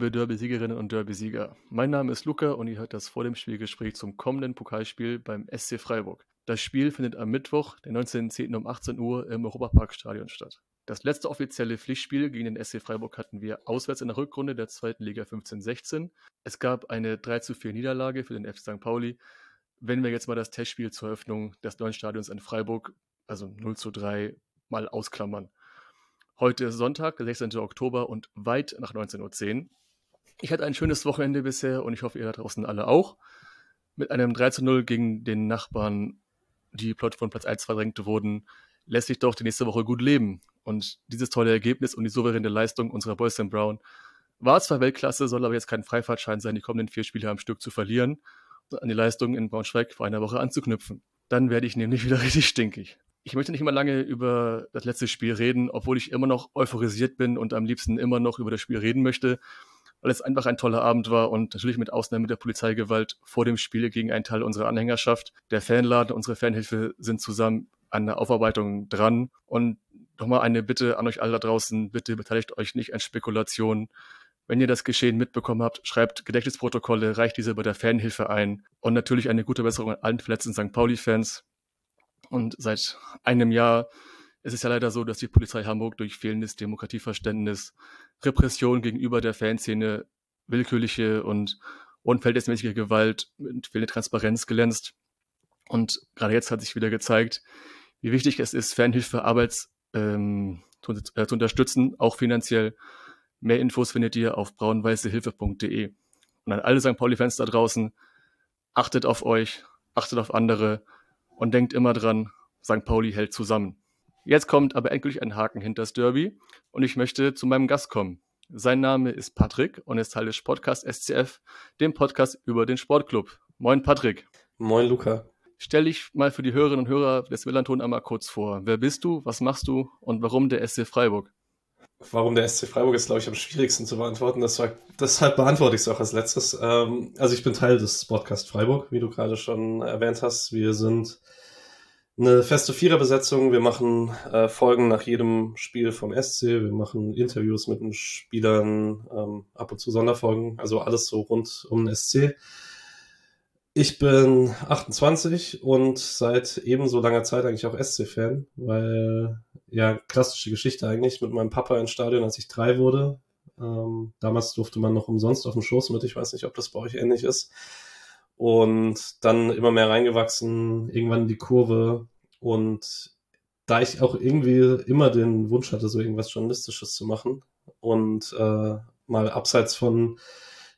liebe Derby-Siegerinnen und Derby-Sieger. Mein Name ist Luca und ihr hört das vor dem Spielgespräch zum kommenden Pokalspiel beim SC Freiburg. Das Spiel findet am Mittwoch, den 19.10. um 18 Uhr im Europaparkstadion statt. Das letzte offizielle Pflichtspiel gegen den SC Freiburg hatten wir auswärts in der Rückrunde der zweiten Liga 15-16. Es gab eine 3 zu 4 Niederlage für den FC St. Pauli. Wenn wir jetzt mal das Testspiel zur Eröffnung des neuen Stadions in Freiburg, also 0 zu 3, mal ausklammern. Heute ist Sonntag, der 16. Oktober und weit nach 19.10 Uhr. Ich hatte ein schönes Wochenende bisher und ich hoffe, ihr da draußen alle auch. Mit einem 3 zu 0 gegen den Nachbarn, die plötzlich von Platz 1 verdrängt wurden, lässt sich doch die nächste Woche gut leben. Und dieses tolle Ergebnis und die souveräne Leistung unserer Boys in Brown war zwar Weltklasse, soll aber jetzt kein Freifahrtschein sein, die kommenden vier Spiele am Stück zu verlieren und an die Leistung in Braunschweig vor einer Woche anzuknüpfen. Dann werde ich nämlich wieder richtig stinkig. Ich möchte nicht immer lange über das letzte Spiel reden, obwohl ich immer noch euphorisiert bin und am liebsten immer noch über das Spiel reden möchte, weil es einfach ein toller Abend war und natürlich mit Ausnahme der Polizeigewalt vor dem Spiel gegen einen Teil unserer Anhängerschaft. Der Fanladen, unsere Fanhilfe sind zusammen an der Aufarbeitung dran und nochmal eine Bitte an euch alle da draußen, bitte beteiligt euch nicht an Spekulationen. Wenn ihr das Geschehen mitbekommen habt, schreibt Gedächtnisprotokolle, reicht diese bei der Fanhilfe ein und natürlich eine gute Besserung an allen verletzten St. Pauli-Fans. Und seit einem Jahr ist es ja leider so, dass die Polizei Hamburg durch fehlendes Demokratieverständnis, Repression gegenüber der Fanszene, willkürliche und unverhältnismäßige Gewalt und fehlende Transparenz glänzt. Und gerade jetzt hat sich wieder gezeigt, wie wichtig es ist, Fanhilfe Arbeits ähm, zu, äh, zu, unterstützen, auch finanziell. Mehr Infos findet ihr auf braunweißehilfe.de. Und an alle St. Pauli-Fans da draußen, achtet auf euch, achtet auf andere und denkt immer dran, St. Pauli hält zusammen. Jetzt kommt aber endlich ein Haken hinter das Derby und ich möchte zu meinem Gast kommen. Sein Name ist Patrick und ist Teil des Podcast SCF, dem Podcast über den Sportclub. Moin Patrick. Moin Luca. Stell dich mal für die Hörerinnen und Hörer des Willanton einmal kurz vor. Wer bist du, was machst du und warum der SC Freiburg? Warum der SC Freiburg ist, glaube ich, am schwierigsten zu beantworten. Das war, deshalb beantworte ich es auch als letztes. Ähm, also ich bin Teil des Podcast Freiburg, wie du gerade schon erwähnt hast. Wir sind eine feste Viererbesetzung. Wir machen äh, Folgen nach jedem Spiel vom SC. Wir machen Interviews mit den Spielern, ähm, ab und zu Sonderfolgen. Also alles so rund um den SC. Ich bin 28 und seit ebenso langer Zeit eigentlich auch SC-Fan, weil ja, klassische Geschichte eigentlich mit meinem Papa ins Stadion, als ich drei wurde. Ähm, damals durfte man noch umsonst auf dem Schoß mit. Ich weiß nicht, ob das bei euch ähnlich ist. Und dann immer mehr reingewachsen, irgendwann in die Kurve. Und da ich auch irgendwie immer den Wunsch hatte, so irgendwas Journalistisches zu machen und äh, mal abseits von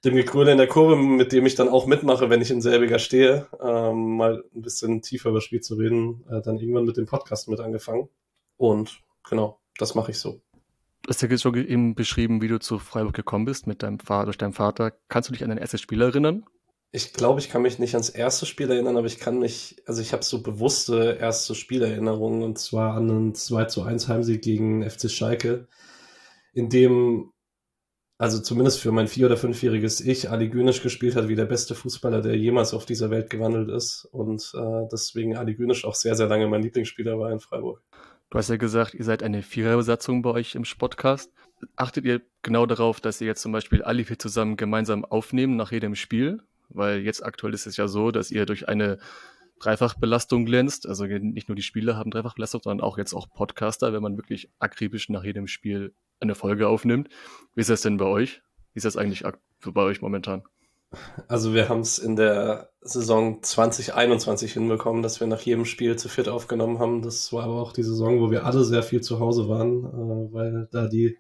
dem Gekröle in der Kurve, mit dem ich dann auch mitmache, wenn ich in selbiger stehe, ähm, mal ein bisschen tiefer über Spiel zu reden, äh, dann irgendwann mit dem Podcast mit angefangen. Und genau, das mache ich so. Du hast ja schon eben beschrieben, wie du zu Freiburg gekommen bist mit deinem Vater, durch deinen Vater. Kannst du dich an dein erstes Spiel erinnern? Ich glaube, ich kann mich nicht ans erste Spiel erinnern, aber ich kann mich, also ich habe so bewusste erste Spielerinnerungen und zwar an einen 2 zu 1 Heimsieg gegen FC Schalke, in dem also zumindest für mein vier- oder fünfjähriges Ich, Ali Günisch gespielt hat wie der beste Fußballer, der jemals auf dieser Welt gewandelt ist. Und äh, deswegen Ali Günisch auch sehr, sehr lange mein Lieblingsspieler war in Freiburg. Du hast ja gesagt, ihr seid eine Viererbesatzung bei euch im Podcast. Achtet ihr genau darauf, dass ihr jetzt zum Beispiel alle vier zusammen gemeinsam aufnehmen nach jedem Spiel? Weil jetzt aktuell ist es ja so, dass ihr durch eine Dreifachbelastung glänzt. Also nicht nur die Spieler haben Dreifachbelastung, sondern auch jetzt auch Podcaster, wenn man wirklich akribisch nach jedem Spiel eine Folge aufnimmt. Wie ist das denn bei euch? Wie ist das eigentlich bei euch momentan? Also wir haben es in der Saison 2021 hinbekommen, dass wir nach jedem Spiel zu viert aufgenommen haben. Das war aber auch die Saison, wo wir alle sehr viel zu Hause waren, äh, weil da die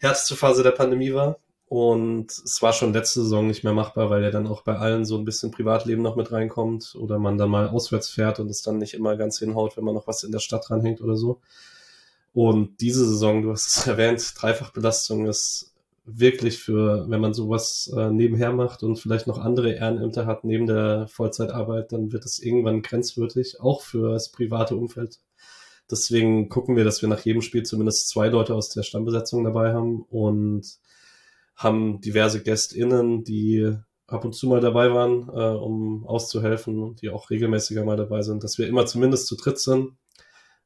härteste Phase der Pandemie war. Und es war schon letzte Saison nicht mehr machbar, weil ja dann auch bei allen so ein bisschen Privatleben noch mit reinkommt oder man dann mal auswärts fährt und es dann nicht immer ganz hinhaut, wenn man noch was in der Stadt dranhängt oder so. Und diese Saison, du hast es erwähnt, Dreifachbelastung ist wirklich für, wenn man sowas äh, nebenher macht und vielleicht noch andere Ehrenämter hat neben der Vollzeitarbeit, dann wird es irgendwann grenzwürdig, auch für das private Umfeld. Deswegen gucken wir, dass wir nach jedem Spiel zumindest zwei Leute aus der Stammbesetzung dabei haben und haben diverse GästInnen, die ab und zu mal dabei waren, äh, um auszuhelfen und die auch regelmäßiger mal dabei sind, dass wir immer zumindest zu dritt sind.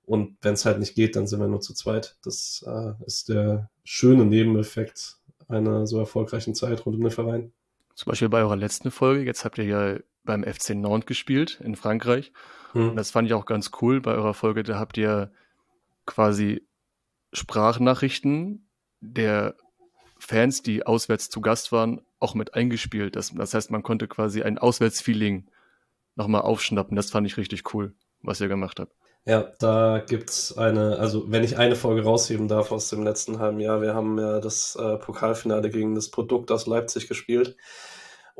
Und wenn es halt nicht geht, dann sind wir nur zu zweit. Das äh, ist der schöne Nebeneffekt einer so erfolgreichen Zeit rund um den Verein. Zum Beispiel bei eurer letzten Folge, jetzt habt ihr ja beim FC Nantes gespielt in Frankreich. Hm. Und das fand ich auch ganz cool bei eurer Folge. Da habt ihr quasi Sprachnachrichten der Fans, die auswärts zu Gast waren, auch mit eingespielt. Das, das heißt, man konnte quasi ein Auswärtsfeeling nochmal aufschnappen. Das fand ich richtig cool, was ihr gemacht habt. Ja, da gibt's eine, also wenn ich eine Folge rausheben darf aus dem letzten halben Jahr, wir haben ja das äh, Pokalfinale gegen das Produkt aus Leipzig gespielt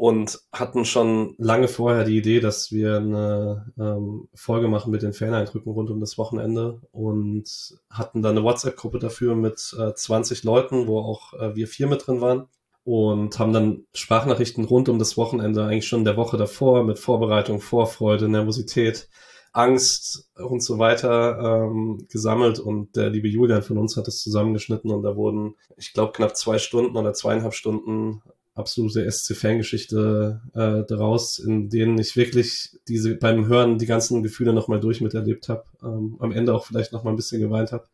und hatten schon lange vorher die Idee, dass wir eine ähm, Folge machen mit den Faneindrücken rund um das Wochenende und hatten dann eine WhatsApp-Gruppe dafür mit äh, 20 Leuten, wo auch äh, wir vier mit drin waren und haben dann Sprachnachrichten rund um das Wochenende eigentlich schon der Woche davor mit Vorbereitung, Vorfreude, Nervosität, Angst und so weiter ähm, gesammelt und der liebe Julian von uns hat es zusammengeschnitten und da wurden, ich glaube, knapp zwei Stunden oder zweieinhalb Stunden absolute SC-Fangeschichte äh, daraus, in denen ich wirklich diese beim Hören die ganzen Gefühle nochmal durch miterlebt habe, ähm, am Ende auch vielleicht nochmal ein bisschen geweint habe.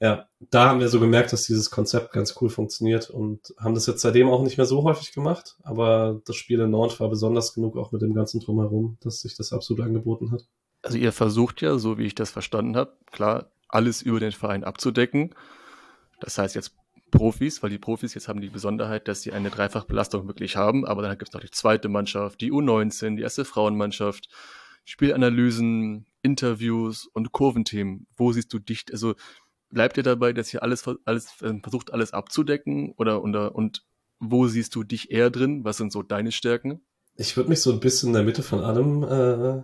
Ja, da haben wir so gemerkt, dass dieses Konzept ganz cool funktioniert und haben das jetzt seitdem auch nicht mehr so häufig gemacht, aber das Spiel in Nord war besonders genug, auch mit dem ganzen Drumherum, dass sich das absolut angeboten hat. Also ihr versucht ja, so wie ich das verstanden habe, klar, alles über den Verein abzudecken. Das heißt jetzt Profis, weil die Profis jetzt haben die Besonderheit, dass sie eine Dreifachbelastung wirklich haben, aber dann gibt es noch die zweite Mannschaft, die U19, die erste Frauenmannschaft, Spielanalysen, Interviews und Kurventhemen. Wo siehst du dich, also bleibt ihr dabei, dass ihr alles, alles ähm, versucht, alles abzudecken oder, oder und wo siehst du dich eher drin? Was sind so deine Stärken? Ich würde mich so ein bisschen in der Mitte von allem äh,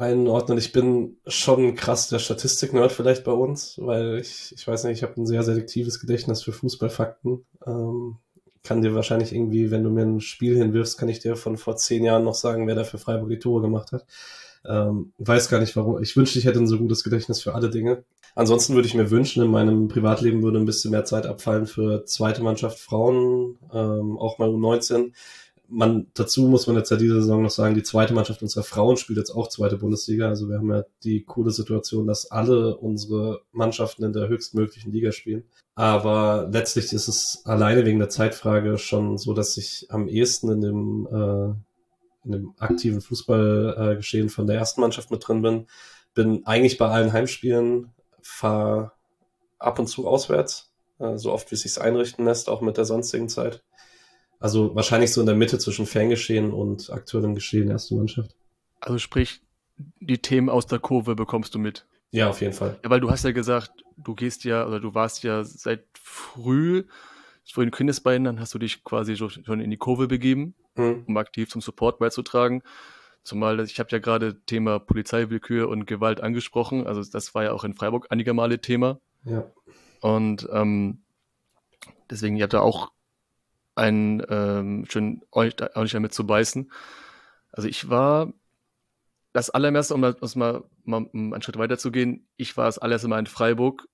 einordnen. Ich bin schon krass der Statistik-Nerd vielleicht bei uns, weil ich, ich weiß nicht, ich habe ein sehr selektives Gedächtnis für Fußballfakten. Ähm, kann dir wahrscheinlich irgendwie, wenn du mir ein Spiel hinwirfst, kann ich dir von vor zehn Jahren noch sagen, wer da für Freiburg die Tore gemacht hat. Ähm, weiß gar nicht warum. Ich wünschte, ich hätte ein so gutes Gedächtnis für alle Dinge. Ansonsten würde ich mir wünschen, in meinem Privatleben würde ein bisschen mehr Zeit abfallen für zweite Mannschaft Frauen, ähm, auch mal U19 man, dazu muss man jetzt ja diese Saison noch sagen, die zweite Mannschaft unserer Frauen spielt jetzt auch zweite Bundesliga. Also wir haben ja die coole Situation, dass alle unsere Mannschaften in der höchstmöglichen Liga spielen. Aber letztlich ist es alleine wegen der Zeitfrage schon so, dass ich am ehesten in dem, äh, in dem aktiven Fußballgeschehen äh, von der ersten Mannschaft mit drin bin. Bin eigentlich bei allen Heimspielen, fahre ab und zu auswärts, äh, so oft wie es sich einrichten lässt, auch mit der sonstigen Zeit. Also wahrscheinlich so in der Mitte zwischen Fangeschehen und aktuellem Geschehen erste Mannschaft. Also sprich, die Themen aus der Kurve bekommst du mit. Ja, auf jeden Fall. Ja, weil du hast ja gesagt, du gehst ja, oder du warst ja seit früh, vor den Kindesbeinen, dann hast du dich quasi schon in die Kurve begeben, hm. um aktiv zum Support beizutragen. Zumal ich habe ja gerade Thema Polizeiwillkür und Gewalt angesprochen. Also das war ja auch in Freiburg einige Male Thema. Ja. Und ähm, deswegen, ihr habt da auch einen ähm, schön ordentlich, ordentlich damit zu beißen. Also ich war das allererste, um, das mal, mal einen Schritt weiter zu gehen, ich war das allererste Mal in Freiburg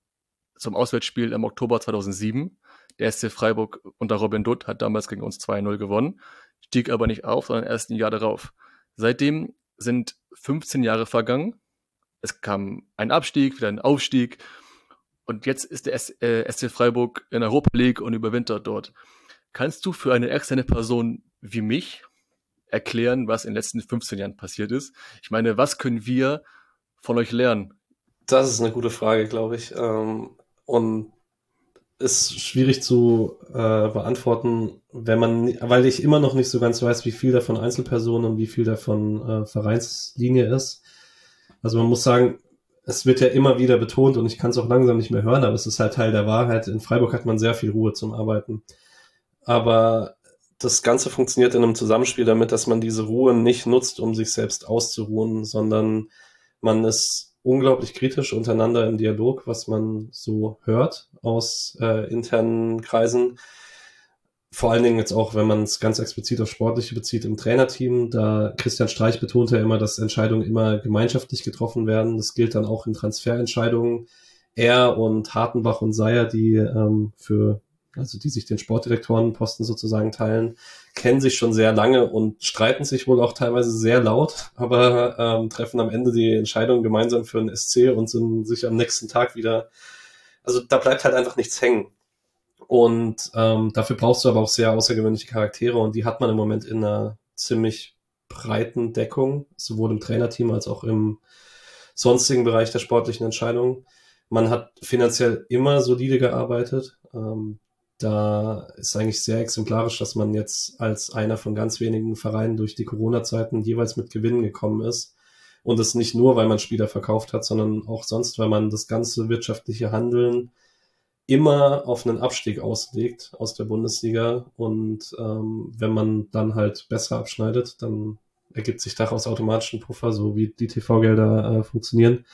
zum Auswärtsspiel im Oktober 2007. Der SC Freiburg unter Robin Dutt hat damals gegen uns 2-0 gewonnen, stieg aber nicht auf, sondern erst ein Jahr darauf. Seitdem sind 15 Jahre vergangen. Es kam ein Abstieg, wieder ein Aufstieg. Und jetzt ist der SC äh, Freiburg in Europa League und überwintert dort. Kannst du für eine externe Person wie mich erklären, was in den letzten 15 Jahren passiert ist? Ich meine, was können wir von euch lernen? Das ist eine gute Frage, glaube ich. Ähm, und ist schwierig zu äh, beantworten, wenn man, weil ich immer noch nicht so ganz weiß, wie viel davon Einzelpersonen und wie viel davon äh, Vereinslinie ist. Also man muss sagen, es wird ja immer wieder betont und ich kann es auch langsam nicht mehr hören, aber es ist halt Teil der Wahrheit. In Freiburg hat man sehr viel Ruhe zum Arbeiten aber das Ganze funktioniert in einem Zusammenspiel damit, dass man diese Ruhe nicht nutzt, um sich selbst auszuruhen, sondern man ist unglaublich kritisch untereinander im Dialog, was man so hört aus äh, internen Kreisen. Vor allen Dingen jetzt auch, wenn man es ganz explizit auf Sportliche bezieht im Trainerteam, da Christian Streich betont ja immer, dass Entscheidungen immer gemeinschaftlich getroffen werden. Das gilt dann auch in Transferentscheidungen. Er und Hartenbach und Seyer, die ähm, für also die sich den Sportdirektorenposten sozusagen teilen, kennen sich schon sehr lange und streiten sich wohl auch teilweise sehr laut, aber ähm, treffen am Ende die Entscheidung gemeinsam für den SC und sind sich am nächsten Tag wieder. Also da bleibt halt einfach nichts hängen. Und ähm, dafür brauchst du aber auch sehr außergewöhnliche Charaktere und die hat man im Moment in einer ziemlich breiten Deckung, sowohl im Trainerteam als auch im sonstigen Bereich der sportlichen Entscheidungen. Man hat finanziell immer solide gearbeitet. Ähm, da ist eigentlich sehr exemplarisch, dass man jetzt als einer von ganz wenigen Vereinen durch die Corona-Zeiten jeweils mit Gewinnen gekommen ist. Und es nicht nur, weil man Spieler verkauft hat, sondern auch sonst, weil man das ganze wirtschaftliche Handeln immer auf einen Abstieg auslegt aus der Bundesliga. Und ähm, wenn man dann halt besser abschneidet, dann ergibt sich daraus automatisch ein Puffer, so wie die TV-Gelder äh, funktionieren.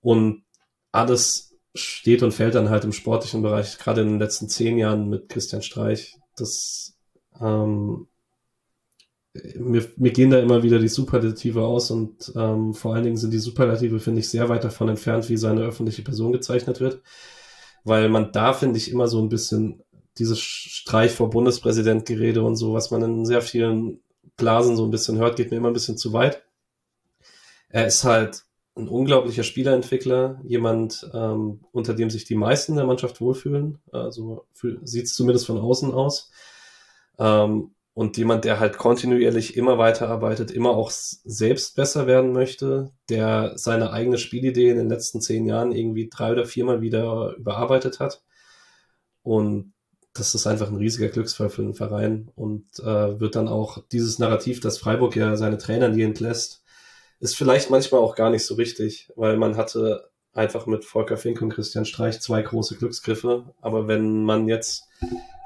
Und alles steht und fällt dann halt im sportlichen Bereich, gerade in den letzten zehn Jahren mit Christian Streich. Das ähm, mir, mir gehen da immer wieder die Superlative aus und ähm, vor allen Dingen sind die Superlative, finde ich, sehr weit davon entfernt, wie seine öffentliche Person gezeichnet wird weil man da, finde ich, immer so ein bisschen dieses Streich vor Bundespräsident-Gerede und so, was man in sehr vielen Blasen so ein bisschen hört, geht mir immer ein bisschen zu weit. Er ist halt ein unglaublicher Spielerentwickler, jemand, ähm, unter dem sich die meisten der Mannschaft wohlfühlen. Also sieht es zumindest von außen aus. Ähm, und jemand, der halt kontinuierlich immer weiterarbeitet, immer auch selbst besser werden möchte, der seine eigene Spielidee in den letzten zehn Jahren irgendwie drei oder viermal wieder überarbeitet hat. Und das ist einfach ein riesiger Glücksfall für den Verein und äh, wird dann auch dieses Narrativ, dass Freiburg ja seine Trainer nie entlässt, ist vielleicht manchmal auch gar nicht so richtig, weil man hatte einfach mit Volker Fink und Christian Streich zwei große Glücksgriffe. Aber wenn man jetzt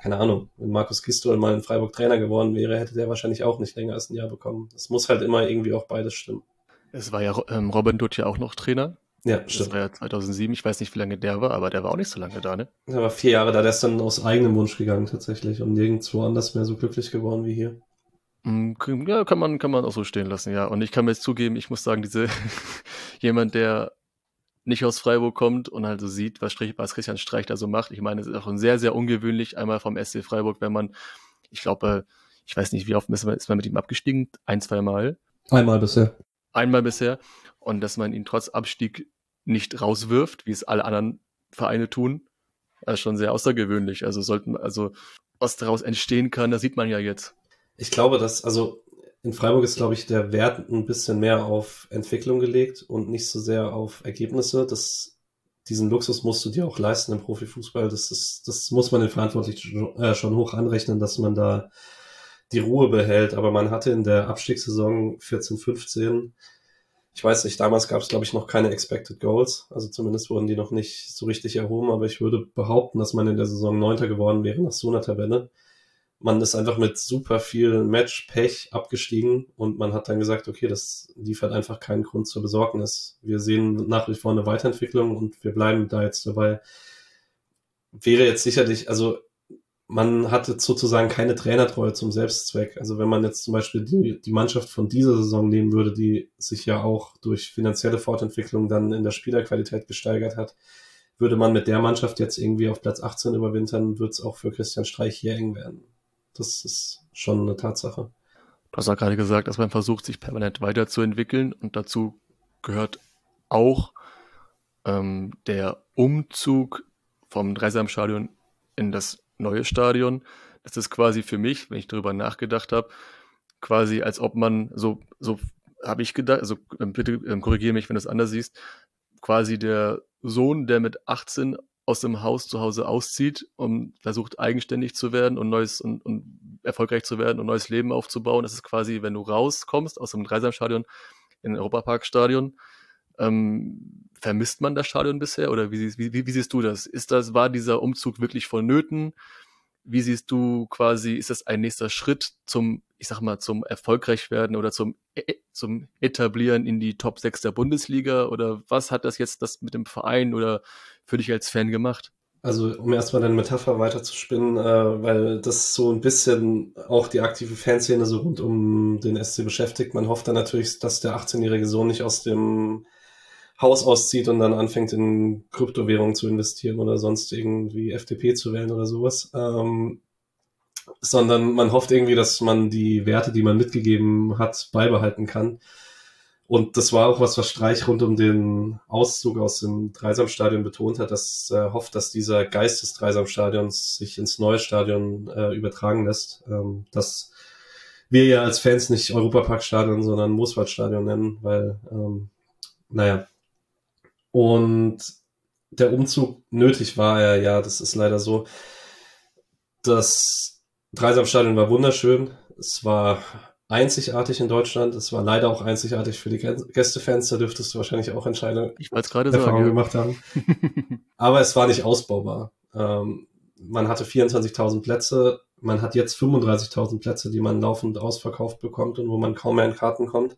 keine Ahnung, wenn Markus Gistol mal in Freiburg Trainer geworden wäre, hätte der wahrscheinlich auch nicht länger als ein Jahr bekommen. Es muss halt immer irgendwie auch beides stimmen. Es war ja ähm, Robin Dutt ja auch noch Trainer. Ja, das stimmt. Das war ja 2007. Ich weiß nicht, wie lange der war, aber der war auch nicht so lange da, ne? Er war vier Jahre da. Der ist dann aus eigenem Wunsch gegangen tatsächlich und nirgendwo anders mehr so glücklich geworden wie hier. Mm, ja, kann man, kann man auch so stehen lassen, ja. Und ich kann mir jetzt zugeben, ich muss sagen, diese jemand, der nicht aus Freiburg kommt und halt so sieht, was, Strich, was Christian Streich da so macht. Ich meine, es ist auch sehr, sehr ungewöhnlich, einmal vom SC Freiburg, wenn man, ich glaube, ich weiß nicht, wie oft ist man, ist man mit ihm abgestiegen? Ein, zwei Mal? Einmal bisher. Einmal bisher. Und dass man ihn trotz Abstieg nicht rauswirft, wie es alle anderen Vereine tun, ist schon sehr außergewöhnlich. Also sollten, also was daraus entstehen kann, das sieht man ja jetzt. Ich glaube, dass, also in Freiburg ist, glaube ich, der Wert ein bisschen mehr auf Entwicklung gelegt und nicht so sehr auf Ergebnisse. Das, diesen Luxus musst du dir auch leisten im Profifußball. Das ist, das muss man den Verantwortlichen äh, schon hoch anrechnen, dass man da die Ruhe behält. Aber man hatte in der Abstiegssaison 14, 15, ich weiß nicht, damals gab es, glaube ich, noch keine Expected Goals. Also zumindest wurden die noch nicht so richtig erhoben. Aber ich würde behaupten, dass man in der Saison Neunter geworden wäre nach so einer Tabelle man ist einfach mit super viel Match-Pech abgestiegen und man hat dann gesagt, okay, das liefert einfach keinen Grund zur Besorgnis. Wir sehen nach wie vor eine Weiterentwicklung und wir bleiben da jetzt dabei. Wäre jetzt sicherlich, also man hatte sozusagen keine Trainertreue zum Selbstzweck. Also wenn man jetzt zum Beispiel die, die Mannschaft von dieser Saison nehmen würde, die sich ja auch durch finanzielle Fortentwicklung dann in der Spielerqualität gesteigert hat, würde man mit der Mannschaft jetzt irgendwie auf Platz 18 überwintern, wird es auch für Christian Streich hier eng werden. Das ist schon eine Tatsache. Du hast auch gerade gesagt, dass man versucht, sich permanent weiterzuentwickeln und dazu gehört auch ähm, der Umzug vom Dreisamstadion in das neue Stadion. Das ist quasi für mich, wenn ich darüber nachgedacht habe, quasi als ob man so, so habe ich gedacht, also ähm, bitte ähm, korrigiere mich, wenn du es anders siehst, quasi der Sohn, der mit 18 aus dem Haus zu Hause auszieht und versucht eigenständig zu werden und neues und, und erfolgreich zu werden und neues Leben aufzubauen. Das ist quasi, wenn du rauskommst aus dem Dreisamstadion in ein Europaparkstadion, ähm, vermisst man das Stadion bisher oder wie, wie, wie, siehst du das? Ist das, war dieser Umzug wirklich vonnöten? Wie siehst du quasi, ist das ein nächster Schritt zum, ich sag mal, zum erfolgreich werden oder zum, e, zum Etablieren in die Top 6 der Bundesliga? Oder was hat das jetzt das mit dem Verein oder für dich als Fan gemacht? Also um erstmal deine Metapher weiterzuspinnen, äh, weil das so ein bisschen auch die aktive Fanszene so rund um den SC beschäftigt. Man hofft dann natürlich, dass der 18-jährige Sohn nicht aus dem Haus auszieht und dann anfängt in Kryptowährungen zu investieren oder sonst irgendwie FDP zu wählen oder sowas. Ähm, sondern man hofft irgendwie, dass man die Werte, die man mitgegeben hat, beibehalten kann. Und das war auch was, was Streich rund um den Auszug aus dem Dreisamstadion betont hat, dass er hofft, dass dieser Geist des Dreisamstadions sich ins neue Stadion äh, übertragen lässt. Ähm, dass wir ja als Fans nicht Europaparkstadion, sondern Mooswaldstadion nennen, weil, ähm, naja. Und der Umzug nötig war er, ja, das ist leider so. Das Dreisamstadion war wunderschön. Es war einzigartig in Deutschland. Es war leider auch einzigartig für die Gästefans. Da dürftest du wahrscheinlich auch entscheidende Erfahrungen gemacht haben. Aber es war nicht ausbaubar. Ähm, man hatte 24.000 Plätze. Man hat jetzt 35.000 Plätze, die man laufend ausverkauft bekommt und wo man kaum mehr in Karten kommt.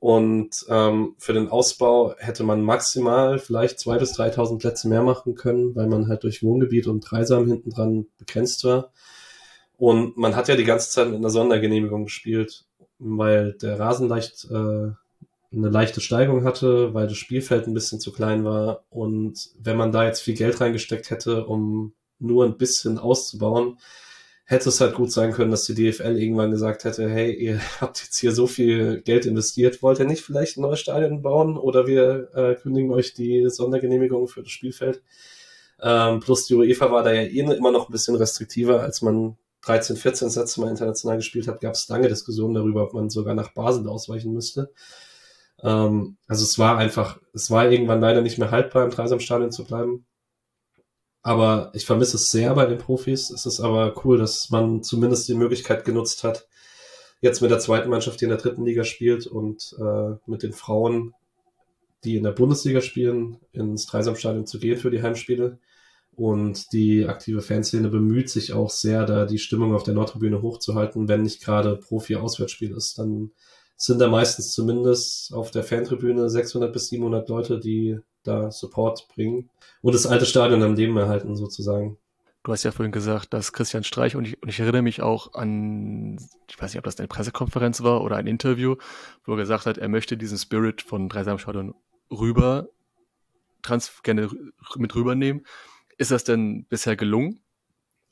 Und ähm, für den Ausbau hätte man maximal vielleicht 2.000 bis 3.000 Plätze mehr machen können, weil man halt durch Wohngebiet und Dreisam hinten dran begrenzt war. Und man hat ja die ganze Zeit mit einer Sondergenehmigung gespielt, weil der Rasen leicht äh, eine leichte Steigung hatte, weil das Spielfeld ein bisschen zu klein war. Und wenn man da jetzt viel Geld reingesteckt hätte, um nur ein bisschen auszubauen, hätte es halt gut sein können, dass die DFL irgendwann gesagt hätte, hey, ihr habt jetzt hier so viel Geld investiert, wollt ihr nicht vielleicht ein neues Stadion bauen oder wir äh, kündigen euch die Sondergenehmigung für das Spielfeld. Ähm, plus die UEFA war da ja eh immer noch ein bisschen restriktiver, als man 13, 14 das letzte Mal international gespielt habe, gab es lange Diskussionen darüber, ob man sogar nach Basel ausweichen müsste. Ähm, also es war einfach, es war irgendwann leider nicht mehr haltbar, im Dreisamstadion zu bleiben. Aber ich vermisse es sehr bei den Profis. Es ist aber cool, dass man zumindest die Möglichkeit genutzt hat, jetzt mit der zweiten Mannschaft, die in der dritten Liga spielt und äh, mit den Frauen, die in der Bundesliga spielen, ins Dreisamstadion zu gehen für die Heimspiele. Und die aktive Fanszene bemüht sich auch sehr, da die Stimmung auf der Nordtribüne hochzuhalten. Wenn nicht gerade Profi-Auswärtsspiel ist, dann sind da meistens zumindest auf der Fantribüne 600 bis 700 Leute, die da Support bringen und das alte Stadion am Leben erhalten sozusagen. Du hast ja vorhin gesagt, dass Christian Streich, und ich, und ich erinnere mich auch an, ich weiß nicht, ob das eine Pressekonferenz war oder ein Interview, wo er gesagt hat, er möchte diesen Spirit von Dreisamstadion rüber, trans, gerne mit rübernehmen. Ist das denn bisher gelungen?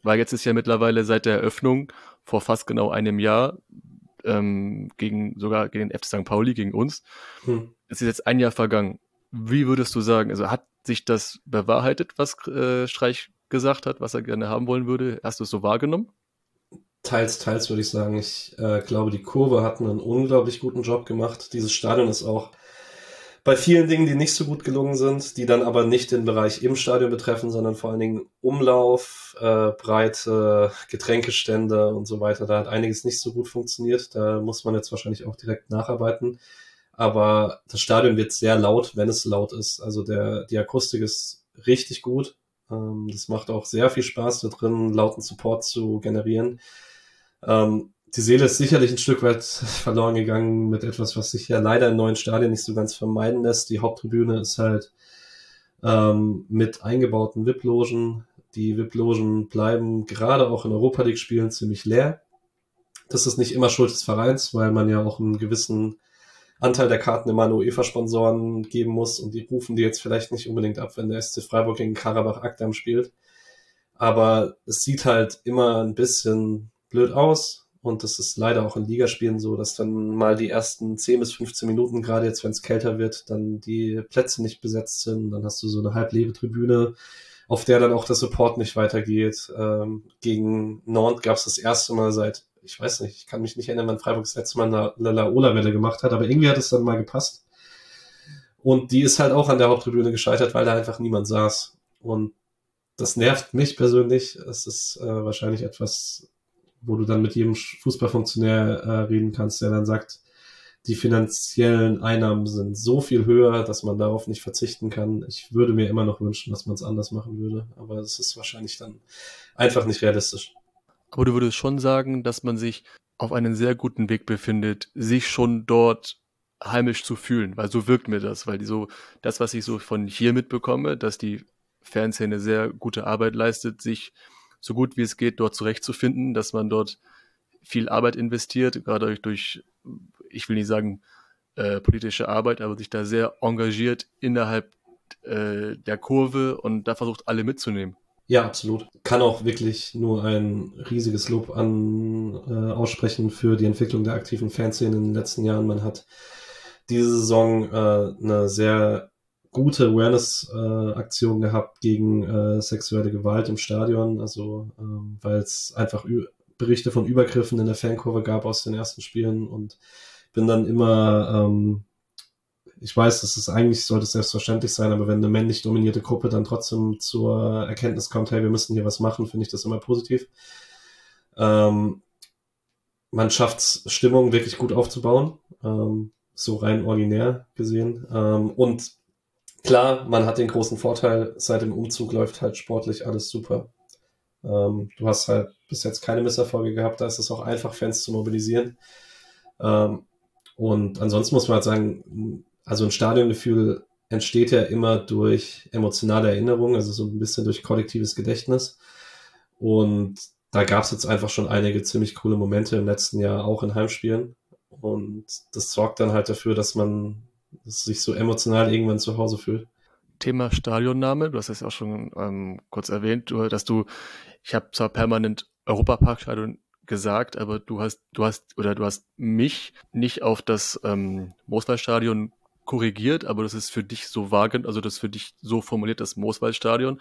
Weil jetzt ist ja mittlerweile seit der Eröffnung vor fast genau einem Jahr ähm, gegen sogar gegen den FC St. Pauli, gegen uns. Hm. Es ist jetzt ein Jahr vergangen. Wie würdest du sagen, also hat sich das bewahrheitet, was äh, Streich gesagt hat, was er gerne haben wollen würde? Hast du es so wahrgenommen? Teils, teils würde ich sagen. Ich äh, glaube, die Kurve hat einen unglaublich guten Job gemacht. Dieses Stadion ist auch bei vielen Dingen, die nicht so gut gelungen sind, die dann aber nicht den Bereich im Stadion betreffen, sondern vor allen Dingen Umlauf, äh, Breite, Getränkestände und so weiter. Da hat einiges nicht so gut funktioniert. Da muss man jetzt wahrscheinlich auch direkt nacharbeiten. Aber das Stadion wird sehr laut, wenn es laut ist. Also der, die Akustik ist richtig gut. Ähm, das macht auch sehr viel Spaß, da drin lauten Support zu generieren. Ähm, die Seele ist sicherlich ein Stück weit verloren gegangen mit etwas, was sich ja leider in neuen Stadien nicht so ganz vermeiden lässt. Die Haupttribüne ist halt ähm, mit eingebauten VIP-Logen. Die VIP-Logen bleiben gerade auch in Europa League-Spielen ziemlich leer. Das ist nicht immer Schuld des Vereins, weil man ja auch einen gewissen Anteil der Karten immer an UEFA-Sponsoren geben muss und die rufen die jetzt vielleicht nicht unbedingt ab, wenn der SC Freiburg gegen Karabach Akdam spielt. Aber es sieht halt immer ein bisschen blöd aus und das ist leider auch in Ligaspielen so, dass dann mal die ersten 10 bis 15 Minuten, gerade jetzt, wenn es kälter wird, dann die Plätze nicht besetzt sind. Dann hast du so eine halblebe Tribüne, auf der dann auch der Support nicht weitergeht. Ähm, gegen Nantes gab es das erste Mal seit, ich weiß nicht, ich kann mich nicht erinnern, wann Freiburg das letzte Mal eine Lala-Ola-Welle gemacht hat, aber irgendwie hat es dann mal gepasst. Und die ist halt auch an der Haupttribüne gescheitert, weil da einfach niemand saß. Und das nervt mich persönlich. Es ist äh, wahrscheinlich etwas wo du dann mit jedem Fußballfunktionär äh, reden kannst, der dann sagt, die finanziellen Einnahmen sind so viel höher, dass man darauf nicht verzichten kann. Ich würde mir immer noch wünschen, dass man es anders machen würde, aber es ist wahrscheinlich dann einfach nicht realistisch. Aber du würdest schon sagen, dass man sich auf einem sehr guten Weg befindet, sich schon dort heimisch zu fühlen, weil so wirkt mir das, weil die so das, was ich so von hier mitbekomme, dass die Fanszene sehr gute Arbeit leistet, sich so gut wie es geht dort zurechtzufinden, dass man dort viel Arbeit investiert, gerade durch, ich will nicht sagen, äh, politische Arbeit, aber sich da sehr engagiert innerhalb äh, der Kurve und da versucht, alle mitzunehmen. Ja, absolut. Kann auch wirklich nur ein riesiges Lob an äh, aussprechen für die Entwicklung der aktiven Fanszene in den letzten Jahren. Man hat diese Saison äh, eine sehr gute Awareness-Aktion äh, gehabt gegen äh, sexuelle Gewalt im Stadion, also ähm, weil es einfach Berichte von Übergriffen in der Fankurve gab aus den ersten Spielen und bin dann immer ähm, ich weiß, dass es eigentlich sollte selbstverständlich sein, aber wenn eine männlich dominierte Gruppe dann trotzdem zur Erkenntnis kommt, hey, wir müssen hier was machen, finde ich das immer positiv. Ähm, man schafft es, Stimmung wirklich gut aufzubauen, ähm, so rein originär gesehen. Ähm, und klar, man hat den großen Vorteil, seit dem Umzug läuft halt sportlich alles super. Ähm, du hast halt bis jetzt keine Misserfolge gehabt, da ist es auch einfach, Fans zu mobilisieren. Ähm, und ansonsten muss man halt sagen, also ein Stadiongefühl entsteht ja immer durch emotionale Erinnerungen, also so ein bisschen durch kollektives Gedächtnis. Und da gab es jetzt einfach schon einige ziemlich coole Momente im letzten Jahr, auch in Heimspielen. Und das sorgt dann halt dafür, dass man sich so emotional irgendwann zu Hause fühlt. Thema Stadionname, du hast es auch schon ähm, kurz erwähnt, dass du, ich habe zwar permanent Europaparkstadion gesagt, aber du hast, du hast, oder du hast mich nicht auf das ähm, Mooswaldstadion korrigiert, aber das ist für dich so wahrgenommen, also das ist für dich so formuliert, das Mooswaldstadion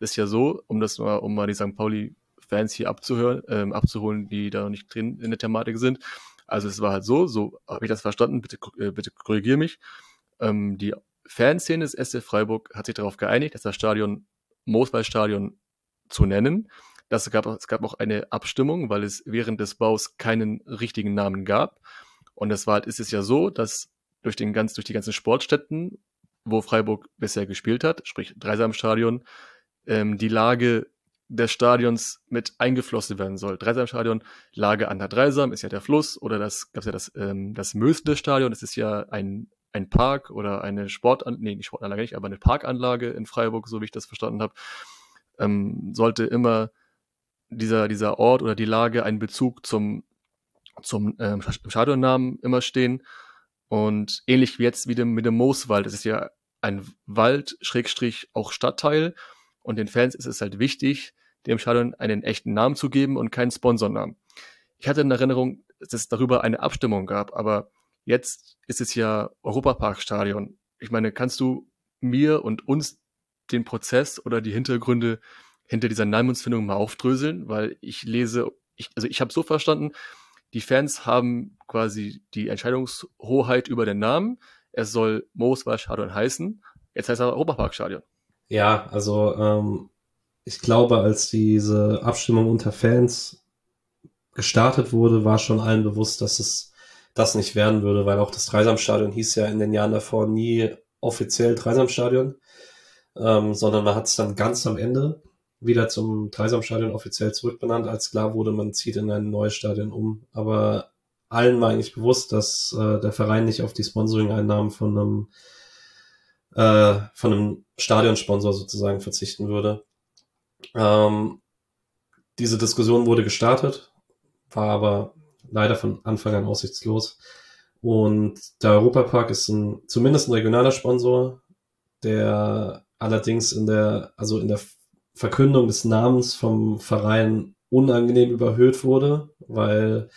ist ja so, um das mal, um mal die St. Pauli-Fans hier abzuhören, ähm, abzuholen, die da noch nicht drin in der Thematik sind. Also es war halt so, so habe ich das verstanden, bitte, äh, bitte korrigier mich. Ähm, die Fanszene des SC Freiburg hat sich darauf geeinigt, dass das Stadion Mooswaldstadion zu nennen. Das gab, es gab auch eine Abstimmung, weil es während des Baus keinen richtigen Namen gab. Und es war halt, ist es ja so, dass durch, den ganz, durch die ganzen Sportstätten, wo Freiburg bisher gespielt hat, sprich Dreisamstadion, ähm, die Lage des Stadions mit eingeflossen werden soll. Dreisamstadion, Lage an der Dreisam ist ja der Fluss oder das gab es ja das, ähm, das Mösle-Stadion, das ist ja ein, ein Park oder eine Sportanlage, nee, Sportanlage nicht, aber eine Parkanlage in Freiburg, so wie ich das verstanden habe, ähm, sollte immer dieser, dieser Ort oder die Lage einen Bezug zum, zum ähm, Stadionnamen immer stehen. Und ähnlich wie jetzt wie dem, mit dem Mooswald, das ist ja ein Wald, Schrägstrich, auch Stadtteil. Und den Fans ist es halt wichtig, dem Stadion einen echten Namen zu geben und keinen Sponsornamen. Ich hatte in Erinnerung, dass es darüber eine Abstimmung gab, aber jetzt ist es ja Europaparkstadion. Ich meine, kannst du mir und uns den Prozess oder die Hintergründe hinter dieser Namensfindung mal aufdröseln? Weil ich lese, ich, also ich habe so verstanden, die Fans haben quasi die Entscheidungshoheit über den Namen. Es soll Mooswaldstadion heißen. Jetzt heißt er Europaparkstadion. Ja, also ähm, ich glaube, als diese Abstimmung unter Fans gestartet wurde, war schon allen bewusst, dass es das nicht werden würde, weil auch das Dreisamstadion hieß ja in den Jahren davor nie offiziell Dreisamstadion, ähm, sondern man hat es dann ganz am Ende wieder zum Dreisamstadion offiziell zurückbenannt, als klar wurde, man zieht in ein neues Stadion um. Aber allen war eigentlich bewusst, dass äh, der Verein nicht auf die Sponsoring-Einnahmen von einem äh, von einem Stadionsponsor sozusagen verzichten würde. Ähm, diese Diskussion wurde gestartet, war aber leider von Anfang an aussichtslos. Und der Europapark ist ein, zumindest ein regionaler Sponsor, der allerdings in der, also in der Verkündung des Namens vom Verein unangenehm überhöht wurde, weil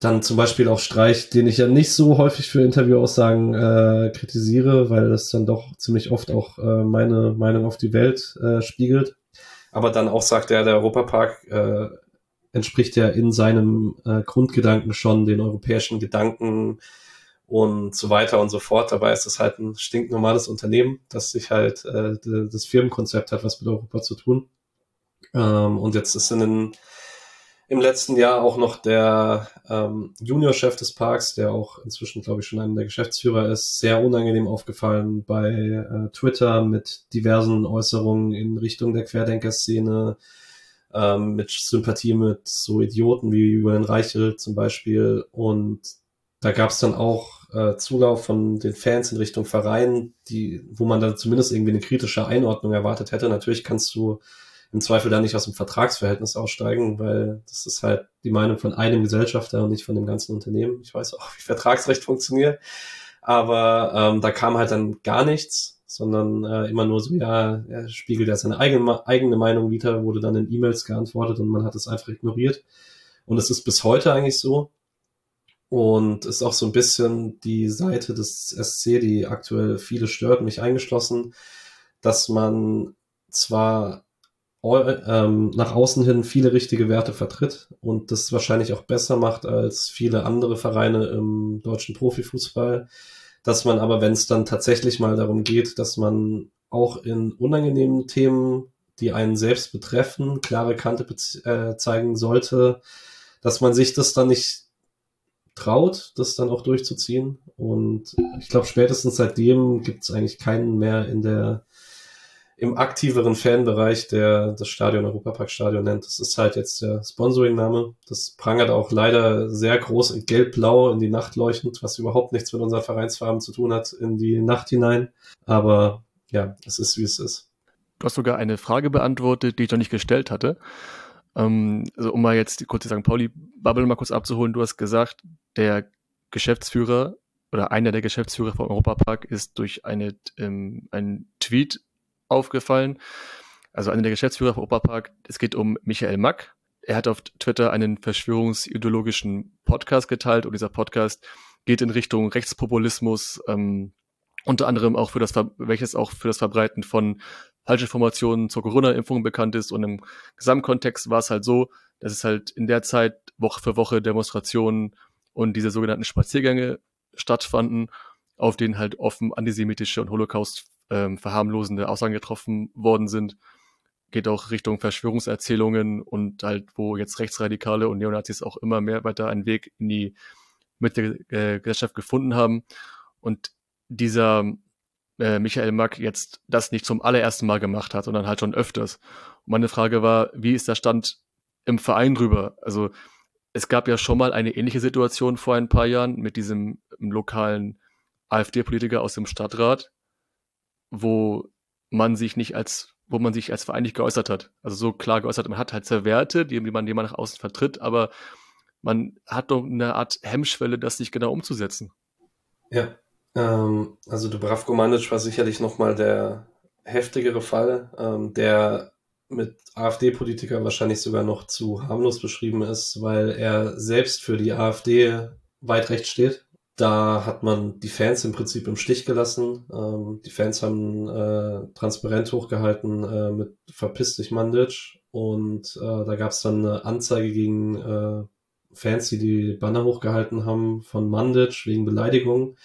dann zum Beispiel auch Streich, den ich ja nicht so häufig für Interviewaussagen äh, kritisiere, weil das dann doch ziemlich oft auch äh, meine Meinung auf die Welt äh, spiegelt. Aber dann auch sagt er, der Europapark äh, entspricht ja in seinem äh, Grundgedanken schon den europäischen Gedanken und so weiter und so fort. Dabei ist es halt ein stinknormales Unternehmen, das sich halt, äh, das Firmenkonzept hat was mit Europa zu tun. Ähm, und jetzt ist in den, im letzten Jahr auch noch der ähm, Juniorchef des Parks, der auch inzwischen, glaube ich, schon einer der Geschäftsführer ist, sehr unangenehm aufgefallen bei äh, Twitter mit diversen Äußerungen in Richtung der Querdenker-Szene, ähm, mit Sympathie mit so Idioten wie Julian Reichel zum Beispiel. Und da gab es dann auch äh, Zulauf von den Fans in Richtung Verein, die, wo man dann zumindest irgendwie eine kritische Einordnung erwartet hätte. Natürlich kannst du im Zweifel dann nicht aus dem Vertragsverhältnis aussteigen, weil das ist halt die Meinung von einem Gesellschafter und nicht von dem ganzen Unternehmen. Ich weiß auch, wie Vertragsrecht funktioniert. Aber ähm, da kam halt dann gar nichts, sondern äh, immer nur so, ja, er spiegelt ja seine eigene, eigene Meinung wieder, wurde dann in E-Mails geantwortet und man hat es einfach ignoriert. Und es ist bis heute eigentlich so. Und ist auch so ein bisschen die Seite des SC, die aktuell viele stört, mich eingeschlossen, dass man zwar ähm, nach außen hin viele richtige Werte vertritt und das wahrscheinlich auch besser macht als viele andere Vereine im deutschen Profifußball, dass man aber, wenn es dann tatsächlich mal darum geht, dass man auch in unangenehmen Themen, die einen selbst betreffen, klare Kante äh, zeigen sollte, dass man sich das dann nicht traut, das dann auch durchzuziehen. Und ich glaube, spätestens seitdem gibt es eigentlich keinen mehr in der im aktiveren Fanbereich, der das Stadion Europapark Stadion nennt. Das ist halt jetzt der Sponsoring-Name. Das prangert auch leider sehr groß in gelb-blau in die Nacht leuchtend, was überhaupt nichts mit unseren Vereinsfarben zu tun hat, in die Nacht hinein. Aber ja, es ist, wie es ist. Du hast sogar eine Frage beantwortet, die ich noch nicht gestellt hatte. Ähm, also um mal jetzt kurz die St. Pauli-Bubble mal kurz abzuholen. Du hast gesagt, der Geschäftsführer oder einer der Geschäftsführer vom Europapark ist durch eine, ähm, einen Tweet aufgefallen. Also einer der Geschäftsführer vom Europapark, es geht um Michael Mack. Er hat auf Twitter einen verschwörungsideologischen Podcast geteilt und dieser Podcast geht in Richtung Rechtspopulismus, ähm, unter anderem auch für das, welches auch für das Verbreiten von falschen Informationen zur Corona-Impfung bekannt ist. Und im Gesamtkontext war es halt so, dass es halt in der Zeit Woche für Woche Demonstrationen und diese sogenannten Spaziergänge stattfanden, auf denen halt offen antisemitische und Holocaust ähm, verharmlosende Aussagen getroffen worden sind. Geht auch Richtung Verschwörungserzählungen und halt, wo jetzt Rechtsradikale und Neonazis auch immer mehr weiter einen Weg in die Mitte der äh, Gesellschaft gefunden haben. Und dieser äh, Michael Mack jetzt das nicht zum allerersten Mal gemacht hat, sondern halt schon öfters. Und meine Frage war, wie ist der Stand im Verein drüber? Also es gab ja schon mal eine ähnliche Situation vor ein paar Jahren mit diesem lokalen AfD-Politiker aus dem Stadtrat, wo man sich nicht als, wo man sich als Verein nicht geäußert hat. Also so klar geäußert, man hat halt sehr Werte, die, die man, die man nach außen vertritt, aber man hat doch eine Art Hemmschwelle, das nicht genau umzusetzen. Ja, ähm, also Dubravko Mandic war sicherlich nochmal der heftigere Fall, ähm, der mit AfD-Politiker wahrscheinlich sogar noch zu harmlos beschrieben ist, weil er selbst für die AfD weit rechts steht. Da hat man die Fans im Prinzip im Stich gelassen. Ähm, die Fans haben äh, transparent hochgehalten äh, mit Verpiss dich Mandic und äh, da gab es dann eine Anzeige gegen äh, Fans, die die Banner hochgehalten haben von Mandic wegen Beleidigung.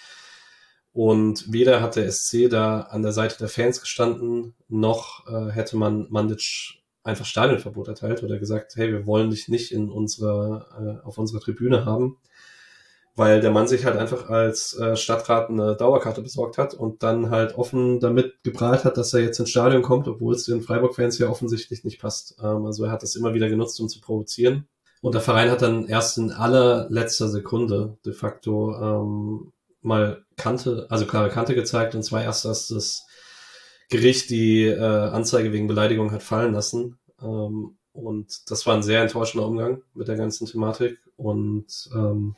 Und weder hat der SC da an der Seite der Fans gestanden, noch äh, hätte man Mandic einfach Stadionverbot erteilt oder gesagt, hey, wir wollen dich nicht in unserer, äh, auf unserer Tribüne haben, weil der Mann sich halt einfach als äh, Stadtrat eine Dauerkarte besorgt hat und dann halt offen damit geprahlt hat, dass er jetzt ins Stadion kommt, obwohl es den Freiburg-Fans ja offensichtlich nicht passt. Ähm, also er hat das immer wieder genutzt, um zu provozieren. Und der Verein hat dann erst in allerletzter Sekunde de facto ähm, mal Kante, also klare Kante gezeigt, und zwar erst, dass das Gericht die äh, Anzeige wegen Beleidigung hat fallen lassen. Ähm, und das war ein sehr enttäuschender Umgang mit der ganzen Thematik. Und ähm,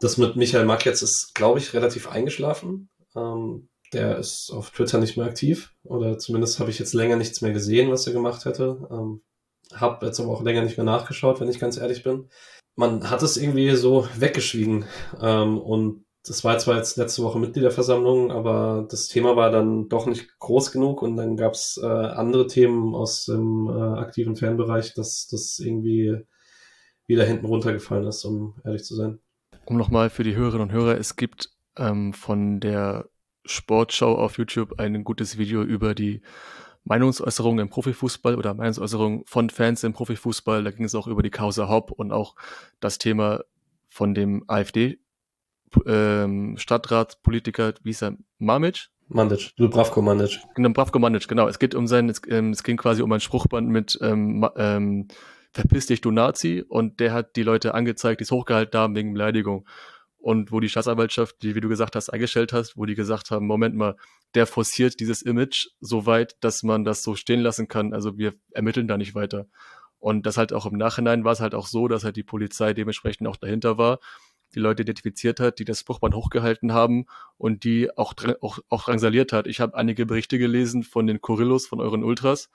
das mit Michael Mack jetzt ist, glaube ich, relativ eingeschlafen. Ähm, der ist auf Twitter nicht mehr aktiv. Oder zumindest habe ich jetzt länger nichts mehr gesehen, was er gemacht hätte. Ähm, hab jetzt aber auch länger nicht mehr nachgeschaut, wenn ich ganz ehrlich bin. Man hat es irgendwie so weggeschwiegen. Ähm, und das war zwar jetzt letzte Woche Mitgliederversammlung, aber das Thema war dann doch nicht groß genug und dann gab es äh, andere Themen aus dem äh, aktiven Fanbereich, dass das irgendwie wieder hinten runtergefallen ist, um ehrlich zu sein. Um nochmal für die Hörerinnen und Hörer, es gibt ähm, von der Sportschau auf YouTube ein gutes Video über die Meinungsäußerung im Profifußball oder Meinungsäußerung von Fans im Profifußball. Da ging es auch über die Causa Hopp und auch das Thema von dem AfD ähm, Stadtratspolitiker, wie hieß er, Mamic? Mandic, Dubravko Mandic. Genau, Dubravko Mandic, genau. Es geht um sein, es, ähm, es ging quasi um ein Spruchband mit ähm, ähm, Verpiss dich, du Nazi. Und der hat die Leute angezeigt, die es hochgehalten haben wegen Beleidigung. und wo die Staatsanwaltschaft, die, wie du gesagt hast, eingestellt hast, wo die gesagt haben, Moment mal, der forciert dieses Image so weit, dass man das so stehen lassen kann. Also wir ermitteln da nicht weiter. Und das halt auch im Nachhinein war es halt auch so, dass halt die Polizei dementsprechend auch dahinter war, die Leute identifiziert hat, die das Spruchband hochgehalten haben und die auch, auch, auch drangsaliert hat. Ich habe einige Berichte gelesen von den Chorillos, von euren Ultras,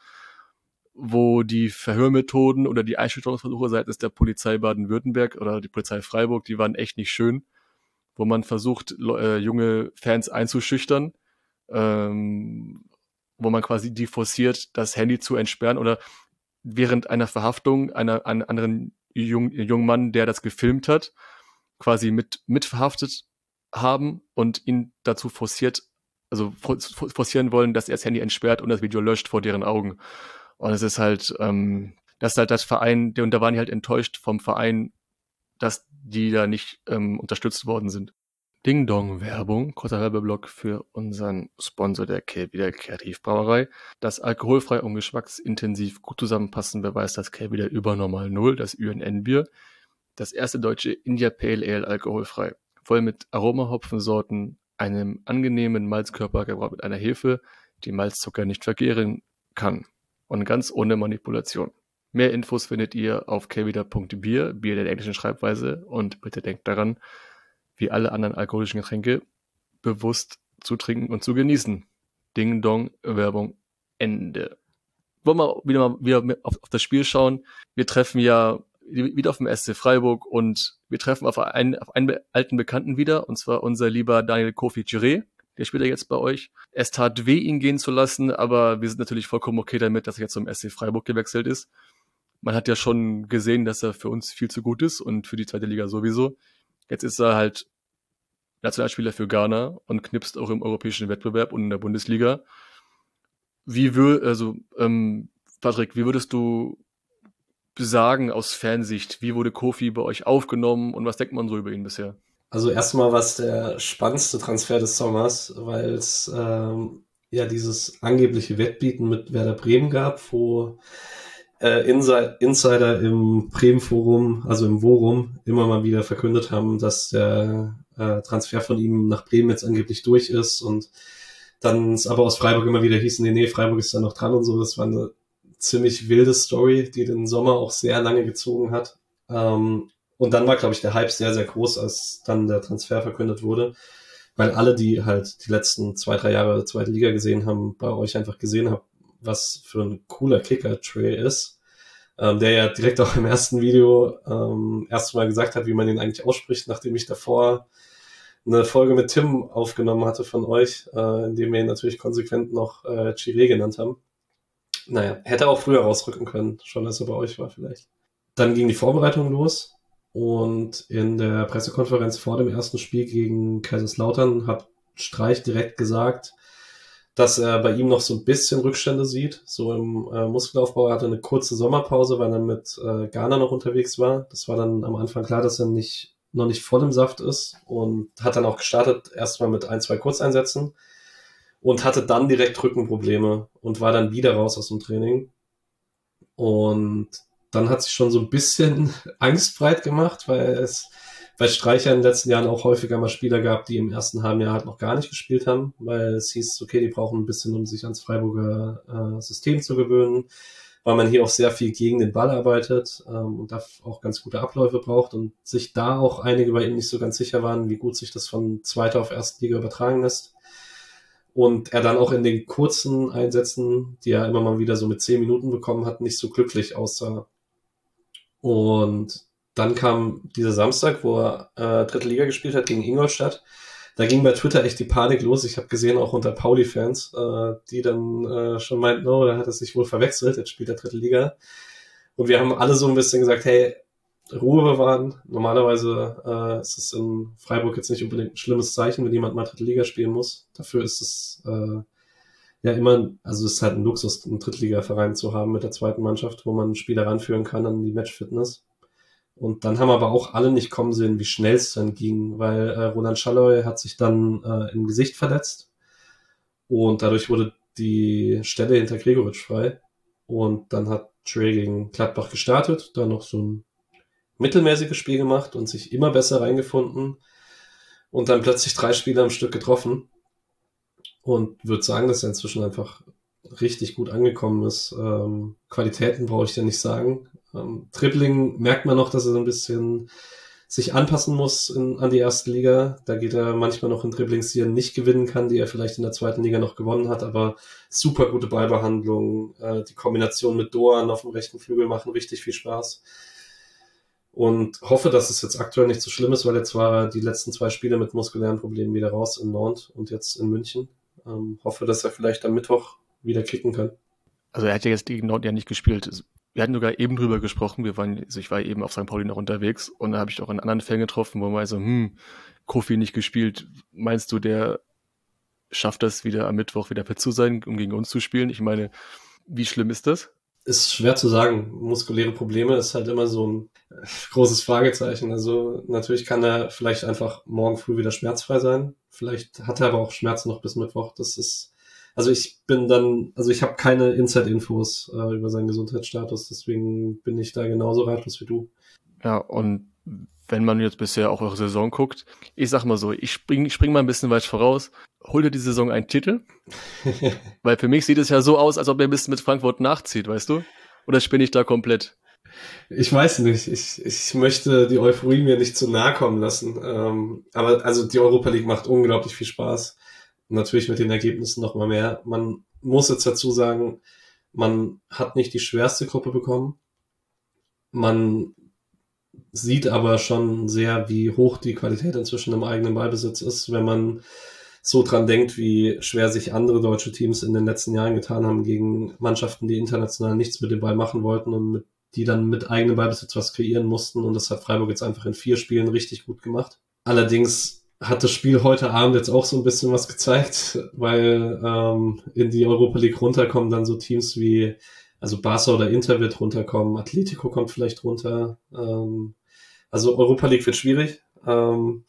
wo die Verhörmethoden oder die Einschüchterungsversuche seitens der Polizei Baden-Württemberg oder die Polizei Freiburg, die waren echt nicht schön, wo man versucht, äh, junge Fans einzuschüchtern, ähm, wo man quasi die forciert, das Handy zu entsperren oder während einer Verhaftung einer, einer anderen jungen, jungen Mann, der das gefilmt hat, quasi mit, mit verhaftet haben und ihn dazu forciert, also forcieren wollen, dass er das Handy entsperrt und das Video löscht vor deren Augen. Und es ist halt, ähm, das ist halt das Verein, und da waren die halt enttäuscht vom Verein, dass die da nicht ähm, unterstützt worden sind. Ding Dong Werbung, kurzer Werbeblock für unseren Sponsor der Kelbider Kreativbrauerei. Das alkoholfrei und geschmacksintensiv gut zusammenpassen beweist das Kelbider Übernormal Null, das UNN-Bier. Das erste deutsche India Pale Ale alkoholfrei. Voll mit Aromahopfensorten, einem angenehmen Malzkörper gebraut mit einer Hefe, die Malzzucker nicht vergehren kann. Und ganz ohne Manipulation. Mehr Infos findet ihr auf kelbider.bier, Bier der englischen Schreibweise. Und bitte denkt daran, wie alle anderen alkoholischen Getränke, bewusst zu trinken und zu genießen. Ding Dong, Werbung, Ende. Wollen wir wieder mal wieder auf, auf das Spiel schauen. Wir treffen ja wieder auf dem SC Freiburg und wir treffen auf einen, auf einen alten Bekannten wieder, und zwar unser lieber Daniel Kofi Giré. Der spielt ja jetzt bei euch. Es tat weh, ihn gehen zu lassen, aber wir sind natürlich vollkommen okay damit, dass er jetzt zum SC Freiburg gewechselt ist. Man hat ja schon gesehen, dass er für uns viel zu gut ist und für die zweite Liga sowieso. Jetzt ist er halt Nationalspieler für Ghana und knipst auch im europäischen Wettbewerb und in der Bundesliga. Wie würde, also, ähm, Patrick, wie würdest du sagen aus Fansicht, wie wurde Kofi bei euch aufgenommen und was denkt man so über ihn bisher? Also erstmal war es der spannendste Transfer des Sommers, weil es ähm, ja dieses angebliche Wettbieten mit Werder Bremen gab, wo äh, Insider im Bremen-Forum, also im Worum, immer mal wieder verkündet haben, dass der äh, Transfer von ihm nach Bremen jetzt angeblich durch ist und dann es aber aus Freiburg immer wieder hieß, nee, nee, Freiburg ist da noch dran und so. Das war eine ziemlich wilde Story, die den Sommer auch sehr lange gezogen hat. Ähm, und dann war, glaube ich, der Hype sehr, sehr groß, als dann der Transfer verkündet wurde. Weil alle, die halt die letzten zwei, drei Jahre zweite Liga gesehen haben, bei euch einfach gesehen haben, was für ein cooler Kicker-Tray ist. Ähm, der ja direkt auch im ersten Video ähm, erst mal gesagt hat, wie man ihn eigentlich ausspricht, nachdem ich davor eine Folge mit Tim aufgenommen hatte von euch, äh, in dem wir ihn natürlich konsequent noch äh, Chiré genannt haben. Naja, hätte auch früher rausrücken können, schon als er bei euch war vielleicht. Dann ging die Vorbereitung los und in der Pressekonferenz vor dem ersten Spiel gegen Kaiserslautern hat Streich direkt gesagt, dass er bei ihm noch so ein bisschen Rückstände sieht, so im äh, Muskelaufbau. Er hatte eine kurze Sommerpause, weil er mit äh, Ghana noch unterwegs war. Das war dann am Anfang klar, dass er nicht, noch nicht voll im Saft ist und hat dann auch gestartet, erstmal mit ein, zwei Kurzeinsätzen und hatte dann direkt Rückenprobleme und war dann wieder raus aus dem Training. Und dann hat sich schon so ein bisschen Angst breit gemacht, weil es bei Streicher in den letzten Jahren auch häufiger mal Spieler gab, die im ersten halben Jahr halt noch gar nicht gespielt haben, weil es hieß, okay, die brauchen ein bisschen, um sich ans Freiburger äh, System zu gewöhnen, weil man hier auch sehr viel gegen den Ball arbeitet ähm, und da auch ganz gute Abläufe braucht und sich da auch einige bei ihm nicht so ganz sicher waren, wie gut sich das von zweiter auf erste Liga übertragen lässt und er dann auch in den kurzen Einsätzen, die er immer mal wieder so mit zehn Minuten bekommen hat, nicht so glücklich aussah. Und dann kam dieser Samstag, wo er äh, dritte Liga gespielt hat gegen Ingolstadt. Da ging bei Twitter echt die Panik los. Ich habe gesehen, auch unter Pauli-Fans, äh, die dann äh, schon meinten, oh, da hat er sich wohl verwechselt, jetzt spielt er dritte Liga. Und wir haben alle so ein bisschen gesagt, hey, Ruhe bewahren. Normalerweise äh, ist es in Freiburg jetzt nicht unbedingt ein schlimmes Zeichen, wenn jemand mal dritte Liga spielen muss. Dafür ist es äh, ja immer, also es ist halt ein Luxus, einen Drittliga-Verein zu haben mit der zweiten Mannschaft, wo man Spieler ranführen kann an die Matchfitness. Und dann haben aber auch alle nicht kommen sehen, wie schnell es dann ging, weil äh, Roland Schalloy hat sich dann äh, im Gesicht verletzt und dadurch wurde die Stelle hinter Gregoritsch frei. Und dann hat Trey gegen Gladbach gestartet, dann noch so ein mittelmäßiges Spiel gemacht und sich immer besser reingefunden. und dann plötzlich drei Spiele am Stück getroffen und würde sagen, dass er inzwischen einfach richtig gut angekommen ist. Ähm, Qualitäten brauche ich ja nicht sagen. Ähm, Dribbling merkt man noch, dass er so ein bisschen sich anpassen muss in, an die erste Liga. Da geht er manchmal noch in Dribblings, die er nicht gewinnen kann, die er vielleicht in der zweiten Liga noch gewonnen hat, aber super gute Ballbehandlung. Äh, die Kombination mit Doan auf dem rechten Flügel machen richtig viel Spaß. Und hoffe, dass es jetzt aktuell nicht so schlimm ist, weil jetzt war er die letzten zwei Spiele mit muskulären Problemen wieder raus in Nantes und jetzt in München. Ähm, hoffe, dass er vielleicht am Mittwoch wieder kicken kann. Also er hat ja jetzt gegen Nantes ja nicht gespielt wir hatten sogar eben drüber gesprochen. Wir waren, also ich war eben auf St. Pauli noch unterwegs und da habe ich auch einen anderen Fan getroffen, wo man so, hm, Kofi nicht gespielt. Meinst du, der schafft das wieder am Mittwoch wieder fit zu sein, um gegen uns zu spielen? Ich meine, wie schlimm ist das? Ist schwer zu sagen. Muskuläre Probleme ist halt immer so ein großes Fragezeichen. Also natürlich kann er vielleicht einfach morgen früh wieder schmerzfrei sein. Vielleicht hat er aber auch Schmerzen noch bis Mittwoch. Das ist also ich bin dann, also ich habe keine Inside-Infos äh, über seinen Gesundheitsstatus, deswegen bin ich da genauso ratlos wie du. Ja, und wenn man jetzt bisher auch eure Saison guckt, ich sag mal so, ich spring, spring mal ein bisschen weit voraus. Hol dir die Saison einen Titel? Weil für mich sieht es ja so aus, als ob er ein bisschen mit Frankfurt nachzieht, weißt du? Oder spinne ich da komplett? Ich weiß nicht. Ich, ich möchte die Euphorie mir nicht zu nahe kommen lassen. Ähm, aber also die Europa League macht unglaublich viel Spaß natürlich mit den Ergebnissen noch mal mehr. Man muss jetzt dazu sagen, man hat nicht die schwerste Gruppe bekommen. Man sieht aber schon sehr, wie hoch die Qualität inzwischen im eigenen Ballbesitz ist, wenn man so dran denkt, wie schwer sich andere deutsche Teams in den letzten Jahren getan haben gegen Mannschaften, die international nichts mit dem Ball machen wollten und mit, die dann mit eigenem Ballbesitz was kreieren mussten. Und das hat Freiburg jetzt einfach in vier Spielen richtig gut gemacht. Allerdings hat das Spiel heute Abend jetzt auch so ein bisschen was gezeigt, weil ähm, in die Europa League runterkommen dann so Teams wie, also Barca oder Inter wird runterkommen, Atletico kommt vielleicht runter. Ähm, also Europa League wird schwierig. Ähm,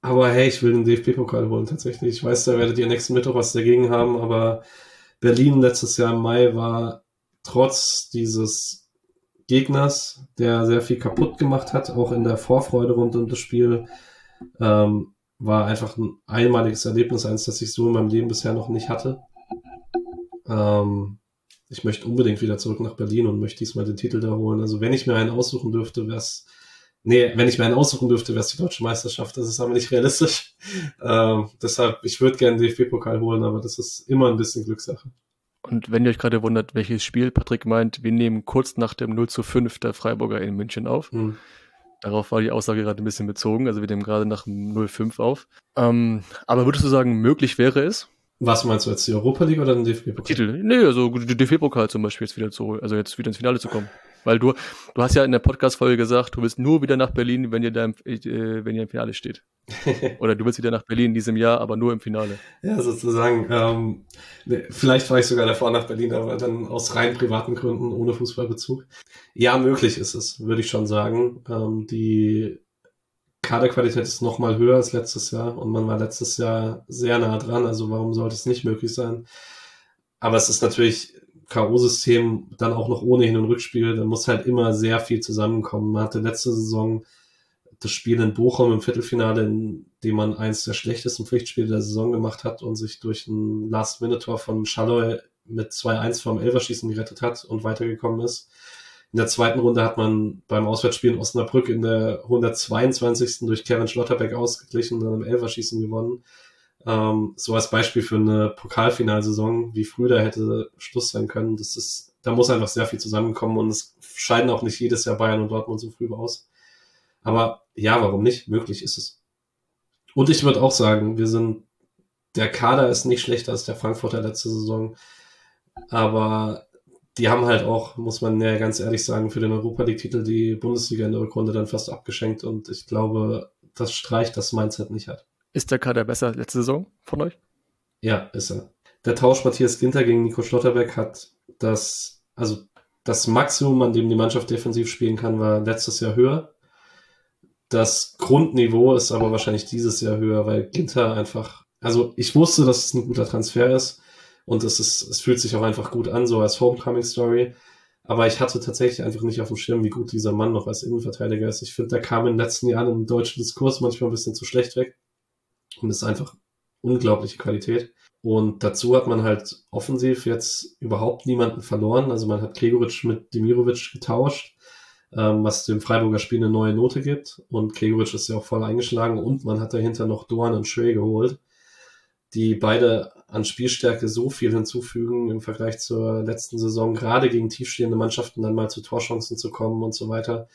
aber hey, ich will den DFB-Pokal holen tatsächlich. Ich weiß, da werdet ihr nächsten Mittwoch was dagegen haben, aber Berlin letztes Jahr im Mai war trotz dieses Gegners, der sehr viel kaputt gemacht hat, auch in der Vorfreude rund um das Spiel, ähm, war einfach ein einmaliges Erlebnis, eins, das ich so in meinem Leben bisher noch nicht hatte. Ähm, ich möchte unbedingt wieder zurück nach Berlin und möchte diesmal den Titel da holen. Also wenn ich mir einen aussuchen dürfte, wäre es, nee, wenn ich mir einen aussuchen dürfte, wäre es die deutsche Meisterschaft. Das ist aber nicht realistisch. Ähm, deshalb, ich würde gerne den DFB-Pokal holen, aber das ist immer ein bisschen Glückssache. Und wenn ihr euch gerade wundert, welches Spiel Patrick meint, wir nehmen kurz nach dem 0 zu 5 der Freiburger in München auf. Hm. Darauf war die Aussage gerade ein bisschen bezogen. Also wir nehmen gerade nach 05 auf. Ähm, aber würdest du sagen, möglich wäre es? Was meinst du jetzt, die Europa League oder den DFB-Pokal? Titel. Nee, also die DFB-Pokal zum Beispiel jetzt wieder zu, also jetzt wieder ins Finale zu kommen. Weil du, du hast ja in der Podcast-Folge gesagt, du willst nur wieder nach Berlin, wenn ihr da im, äh, wenn ihr im Finale steht. Oder du willst wieder nach Berlin in diesem Jahr, aber nur im Finale. Ja, sozusagen. Ähm, ne, vielleicht fahre ich sogar davor nach Berlin, aber dann aus rein privaten Gründen, ohne Fußballbezug. Ja, möglich ist es, würde ich schon sagen. Ähm, die Kaderqualität ist noch mal höher als letztes Jahr und man war letztes Jahr sehr nah dran, also warum sollte es nicht möglich sein? Aber es ist natürlich K.O.-System dann auch noch ohne Hin- und Rückspiel, da muss halt immer sehr viel zusammenkommen. Man hatte letzte Saison das Spiel in Bochum im Viertelfinale, in dem man eins der schlechtesten Pflichtspiele der Saison gemacht hat und sich durch ein Last-Minute-Tor von Schalloy mit 2-1 vom Elverschießen gerettet hat und weitergekommen ist. In der zweiten Runde hat man beim Auswärtsspiel in Osnabrück in der 122. durch Kevin Schlotterbeck ausgeglichen und dann im Elverschießen gewonnen. Ähm, so als Beispiel für eine Pokalfinalsaison, wie früh da hätte Schluss sein können. Das ist, da muss einfach sehr viel zusammenkommen und es scheiden auch nicht jedes Jahr Bayern und Dortmund so früh aus. Aber ja, warum nicht? Möglich ist es. Und ich würde auch sagen, wir sind, der Kader ist nicht schlechter als der Frankfurter letzte Saison. Aber die haben halt auch, muss man ja ganz ehrlich sagen, für den Europa League-Titel die Bundesliga in der Rückrunde dann fast abgeschenkt und ich glaube, das streicht das Mindset nicht hat. Ist der Kader besser letzte Saison von euch? Ja, ist er. Der Tausch Matthias Ginter gegen Nico Schlotterbeck hat das, also das Maximum, an dem die Mannschaft defensiv spielen kann, war letztes Jahr höher. Das Grundniveau ist aber wahrscheinlich dieses Jahr höher, weil Ginter einfach, also ich wusste, dass es ein guter Transfer ist und es ist, es fühlt sich auch einfach gut an, so als Homecoming Story. Aber ich hatte tatsächlich einfach nicht auf dem Schirm, wie gut dieser Mann noch als Innenverteidiger ist. Ich finde, der kam in den letzten Jahren im deutschen Diskurs manchmal ein bisschen zu schlecht weg und ist einfach unglaubliche Qualität. Und dazu hat man halt offensiv jetzt überhaupt niemanden verloren. Also man hat Gregoritsch mit Demirovic getauscht, ähm, was dem Freiburger Spiel eine neue Note gibt. Und Gregoritsch ist ja auch voll eingeschlagen und man hat dahinter noch Dorn und Schwee geholt, die beide an Spielstärke so viel hinzufügen im Vergleich zur letzten Saison, gerade gegen tiefstehende Mannschaften dann mal zu Torchancen zu kommen und so weiter.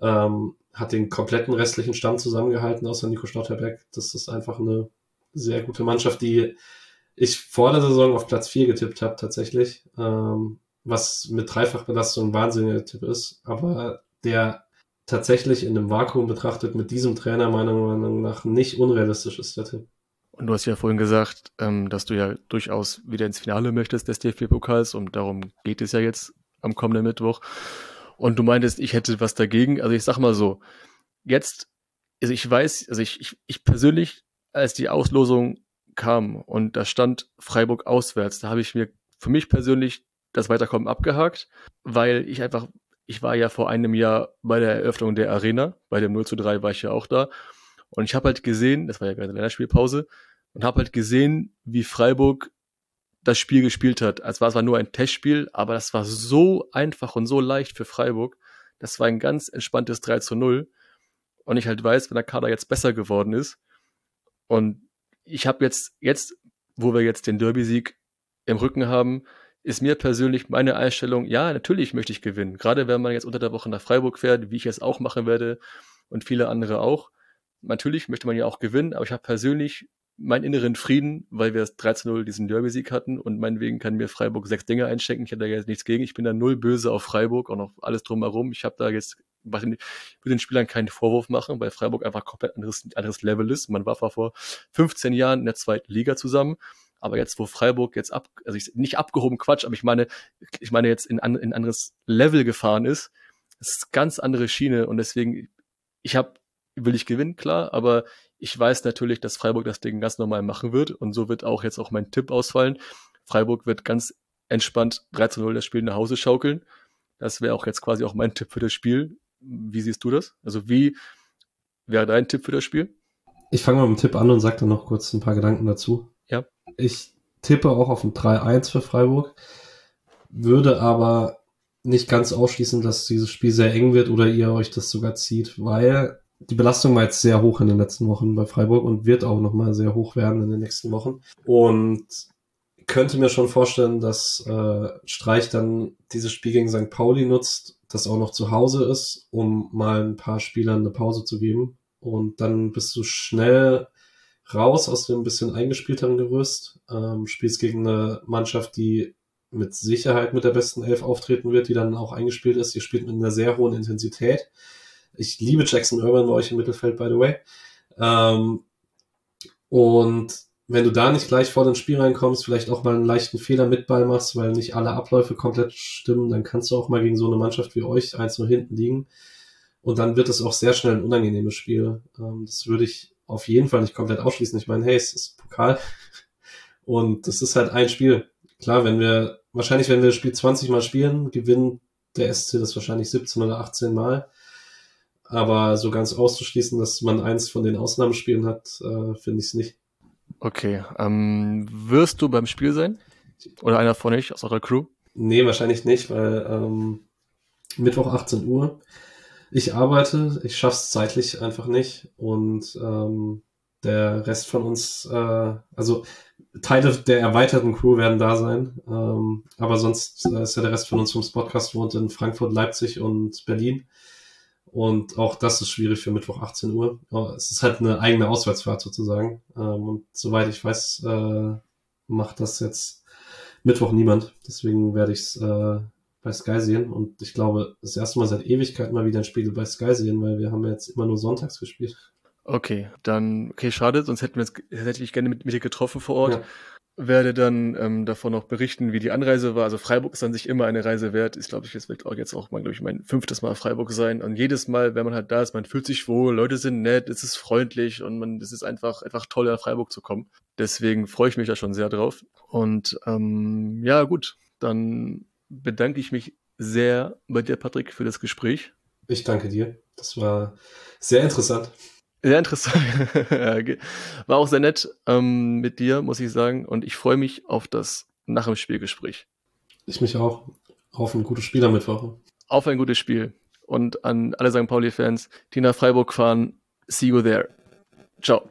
Ähm, hat den kompletten restlichen Stamm zusammengehalten, außer Nico Stotterberg. Das ist einfach eine sehr gute Mannschaft, die ich vor der Saison auf Platz 4 getippt habe tatsächlich, ähm, was mit Dreifachbelastung ein wahnsinniger Tipp ist, aber der tatsächlich in einem Vakuum betrachtet mit diesem Trainer meiner Meinung nach nicht unrealistisch ist, der Tipp. Und du hast ja vorhin gesagt, ähm, dass du ja durchaus wieder ins Finale möchtest des DFB-Pokals und darum geht es ja jetzt am kommenden Mittwoch. Und du meintest, ich hätte was dagegen. Also ich sag mal so, jetzt, also ich weiß, also ich, ich, ich persönlich, als die Auslosung kam und da stand Freiburg auswärts, da habe ich mir für mich persönlich das Weiterkommen abgehakt, weil ich einfach, ich war ja vor einem Jahr bei der Eröffnung der Arena, bei dem 0 zu 3 war ich ja auch da. Und ich habe halt gesehen, das war ja der Länderspielpause, und habe halt gesehen, wie Freiburg das Spiel gespielt hat. Es war zwar nur ein Testspiel, aber das war so einfach und so leicht für Freiburg. Das war ein ganz entspanntes 3 zu 0. Und ich halt weiß, wenn der Kader jetzt besser geworden ist und ich habe jetzt, jetzt, wo wir jetzt den Derby-Sieg im Rücken haben, ist mir persönlich meine Einstellung, ja, natürlich möchte ich gewinnen. Gerade wenn man jetzt unter der Woche nach Freiburg fährt, wie ich es auch machen werde und viele andere auch. Natürlich möchte man ja auch gewinnen, aber ich habe persönlich meinen inneren Frieden, weil wir 13-0 diesen Derby-Sieg hatten und meinetwegen kann mir Freiburg sechs Dinge einstecken. Ich hätte da jetzt nichts gegen. Ich bin da null böse auf Freiburg und auf alles drumherum. Ich habe da jetzt ich will den Spielern keinen Vorwurf machen, weil Freiburg einfach komplett anderes, anderes Level ist. Man war vor 15 Jahren in der zweiten Liga zusammen. Aber jetzt, wo Freiburg jetzt ab, also ich, nicht abgehoben Quatsch, aber ich meine, ich meine jetzt in, in anderes Level gefahren ist, das ist ganz andere Schiene und deswegen, ich habe, will ich gewinnen, klar, aber ich weiß natürlich, dass Freiburg das Ding ganz normal machen wird und so wird auch jetzt auch mein Tipp ausfallen. Freiburg wird ganz entspannt 13-0 das Spiel nach Hause schaukeln. Das wäre auch jetzt quasi auch mein Tipp für das Spiel. Wie siehst du das? Also wie wäre dein Tipp für das Spiel? Ich fange mal mit dem Tipp an und sage dann noch kurz ein paar Gedanken dazu. Ja. Ich tippe auch auf ein 3-1 für Freiburg, würde aber nicht ganz ausschließen, dass dieses Spiel sehr eng wird oder ihr euch das sogar zieht, weil die Belastung war jetzt sehr hoch in den letzten Wochen bei Freiburg und wird auch nochmal sehr hoch werden in den nächsten Wochen. Und könnte mir schon vorstellen, dass äh, Streich dann dieses Spiel gegen St. Pauli nutzt, das auch noch zu Hause ist, um mal ein paar Spielern eine Pause zu geben. Und dann bist du schnell raus aus dem bisschen eingespielteren Gerüst, ähm, spielst gegen eine Mannschaft, die mit Sicherheit mit der besten Elf auftreten wird, die dann auch eingespielt ist. Ihr spielt mit einer sehr hohen Intensität. Ich liebe Jackson Irvin bei euch im Mittelfeld, by the way. Ähm, und wenn du da nicht gleich vor ins Spiel reinkommst, vielleicht auch mal einen leichten Fehler mit Ball machst, weil nicht alle Abläufe komplett stimmen, dann kannst du auch mal gegen so eine Mannschaft wie euch eins nur hinten liegen. Und dann wird es auch sehr schnell ein unangenehmes Spiel. Ähm, das würde ich auf jeden Fall nicht komplett ausschließen. Ich meine, hey, es ist Pokal. Und das ist halt ein Spiel. Klar, wenn wir, wahrscheinlich, wenn wir das Spiel 20 Mal spielen, gewinnen der SC das wahrscheinlich 17 oder 18 Mal. Aber so ganz auszuschließen, dass man eins von den Ausnahmespielen hat, äh, finde ich es nicht. Okay. Ähm, wirst du beim Spiel sein? Oder einer von euch aus eurer Crew? Nee, wahrscheinlich nicht, weil ähm, Mittwoch 18 Uhr. Ich arbeite, ich schaff's zeitlich einfach nicht und ähm, der Rest von uns, äh, also Teile der erweiterten Crew werden da sein, ähm, aber sonst äh, ist ja der Rest von uns vom Podcast wohnt in Frankfurt, Leipzig und Berlin. Und auch das ist schwierig für Mittwoch 18 Uhr. Es ist halt eine eigene Auswärtsfahrt sozusagen. Ähm, und soweit ich weiß, äh, macht das jetzt Mittwoch niemand. Deswegen werde ich es äh, bei Sky sehen. Und ich glaube, das erste Mal seit Ewigkeit mal wieder ein Spiel bei Sky sehen, weil wir haben ja jetzt immer nur sonntags gespielt. Okay, dann, okay, schade, sonst hätten wir jetzt, hätte ich gerne mit, mit dir getroffen vor Ort. Ja werde dann ähm, davon noch berichten, wie die Anreise war. Also Freiburg ist an sich immer eine Reise wert. Ich glaube, es wird auch jetzt auch mal, glaube ich, mein fünftes Mal Freiburg sein. Und jedes Mal, wenn man halt da ist, man fühlt sich wohl, Leute sind nett, es ist freundlich und man, es ist einfach, einfach toll, nach Freiburg zu kommen. Deswegen freue ich mich da schon sehr drauf. Und ähm, ja, gut, dann bedanke ich mich sehr bei dir, Patrick, für das Gespräch. Ich danke dir. Das war sehr interessant. Sehr interessant. war auch sehr nett ähm, mit dir, muss ich sagen. Und ich freue mich auf das nach dem Spielgespräch. Ich mich auch. Auf ein gutes Spiel am Mittwoch. Auf ein gutes Spiel. Und an alle St. Pauli-Fans, die nach Freiburg fahren, see you there. Ciao.